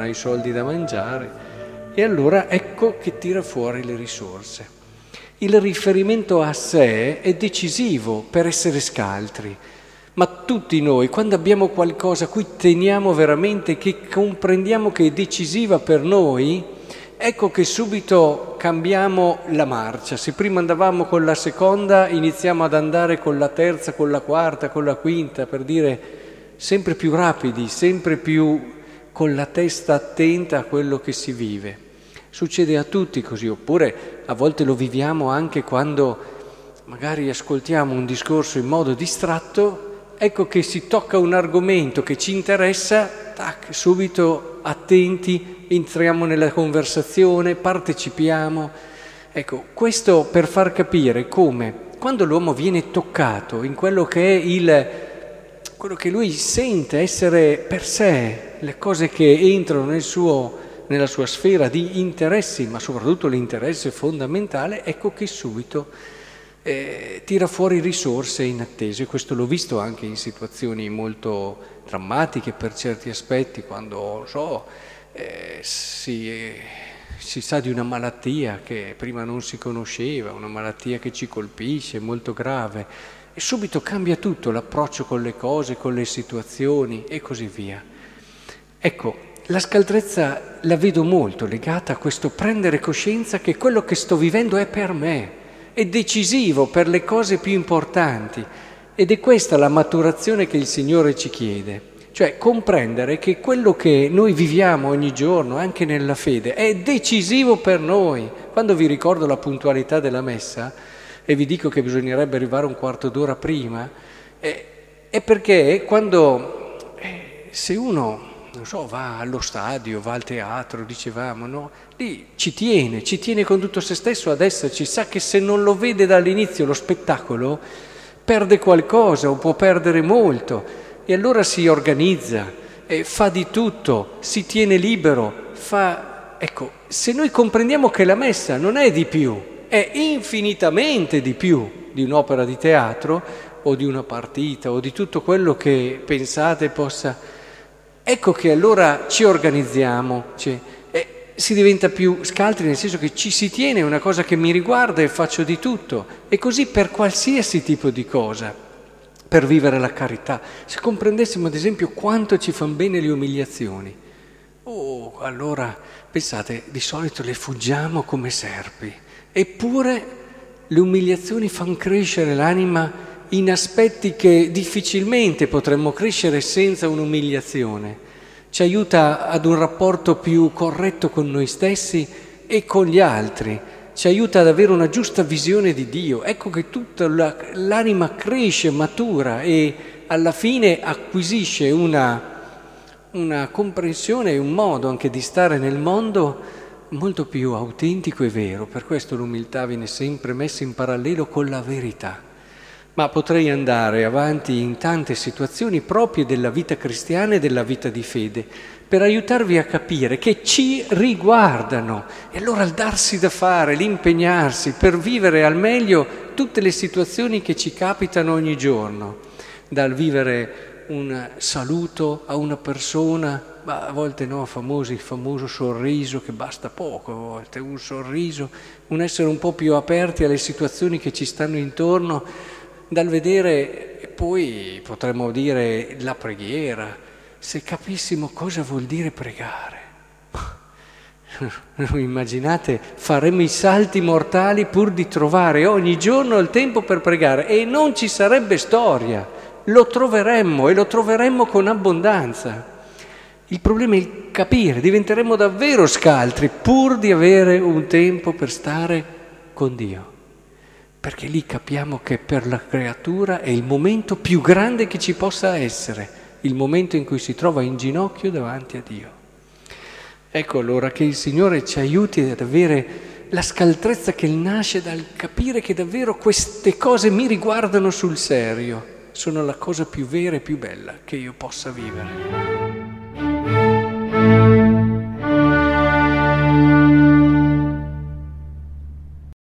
hai soldi da mangiare. E allora ecco che tira fuori le risorse. Il riferimento a sé è decisivo per essere scaltri, ma tutti noi, quando abbiamo qualcosa a cui teniamo veramente, che comprendiamo che è decisiva per noi, ecco che subito cambiamo la marcia. Se prima andavamo con la seconda, iniziamo ad andare con la terza, con la quarta, con la quinta, per dire sempre più rapidi, sempre più con la testa attenta a quello che si vive. Succede a tutti così, oppure a volte lo viviamo anche quando magari ascoltiamo un discorso in modo distratto ecco che si tocca un argomento che ci interessa, tac, subito attenti, entriamo nella conversazione, partecipiamo. Ecco, questo per far capire come quando l'uomo viene toccato in quello che è il, quello che lui sente essere per sé, le cose che entrano nel suo, nella sua sfera di interessi, ma soprattutto l'interesse fondamentale, ecco che subito eh, tira fuori risorse inattese. Questo l'ho visto anche in situazioni molto drammatiche per certi aspetti, quando so, eh, si, eh, si sa di una malattia che prima non si conosceva, una malattia che ci colpisce, molto grave, e subito cambia tutto l'approccio con le cose, con le situazioni e così via. Ecco, la scaltrezza la vedo molto legata a questo prendere coscienza che quello che sto vivendo è per me, è decisivo per le cose più importanti ed è questa la maturazione che il Signore ci chiede, cioè comprendere che quello che noi viviamo ogni giorno, anche nella fede, è decisivo per noi. Quando vi ricordo la puntualità della messa e vi dico che bisognerebbe arrivare un quarto d'ora prima, è, è perché quando eh, se uno non so, va allo stadio, va al teatro, dicevamo, no? Lì ci tiene, ci tiene con tutto se stesso ad esserci, sa che se non lo vede dall'inizio lo spettacolo, perde qualcosa o può perdere molto e allora si organizza, eh, fa di tutto, si tiene libero, fa... Ecco, se noi comprendiamo che la messa non è di più, è infinitamente di più di un'opera di teatro o di una partita o di tutto quello che pensate possa. Ecco che allora ci organizziamo, cioè, eh, si diventa più scaltri nel senso che ci si tiene, è una cosa che mi riguarda e faccio di tutto, e così per qualsiasi tipo di cosa, per vivere la carità. Se comprendessimo ad esempio quanto ci fanno bene le umiliazioni, oh, allora pensate, di solito le fuggiamo come serpi, eppure le umiliazioni fanno crescere l'anima in aspetti che difficilmente potremmo crescere senza un'umiliazione. Ci aiuta ad un rapporto più corretto con noi stessi e con gli altri, ci aiuta ad avere una giusta visione di Dio. Ecco che tutta la, l'anima cresce, matura e alla fine acquisisce una, una comprensione e un modo anche di stare nel mondo molto più autentico e vero. Per questo l'umiltà viene sempre messa in parallelo con la verità ma potrei andare avanti in tante situazioni proprie della vita cristiana e della vita di fede per aiutarvi a capire che ci riguardano e allora il darsi da fare, l'impegnarsi per vivere al meglio tutte le situazioni che ci capitano ogni giorno, dal vivere un saluto a una persona, ma a volte no, famosi, il famoso sorriso che basta poco, a volte un sorriso, un essere un po' più aperti alle situazioni che ci stanno intorno dal vedere, poi potremmo dire la preghiera, se capissimo cosa vuol dire pregare. Immaginate, faremo i salti mortali pur di trovare ogni giorno il tempo per pregare e non ci sarebbe storia, lo troveremmo e lo troveremmo con abbondanza. Il problema è il capire, diventeremo davvero scaltri pur di avere un tempo per stare con Dio perché lì capiamo che per la creatura è il momento più grande che ci possa essere, il momento in cui si trova in ginocchio davanti a Dio. Ecco allora che il Signore ci aiuti ad avere la scaltrezza che nasce dal capire che davvero queste cose mi riguardano sul serio, sono la cosa più vera e più bella che io possa vivere.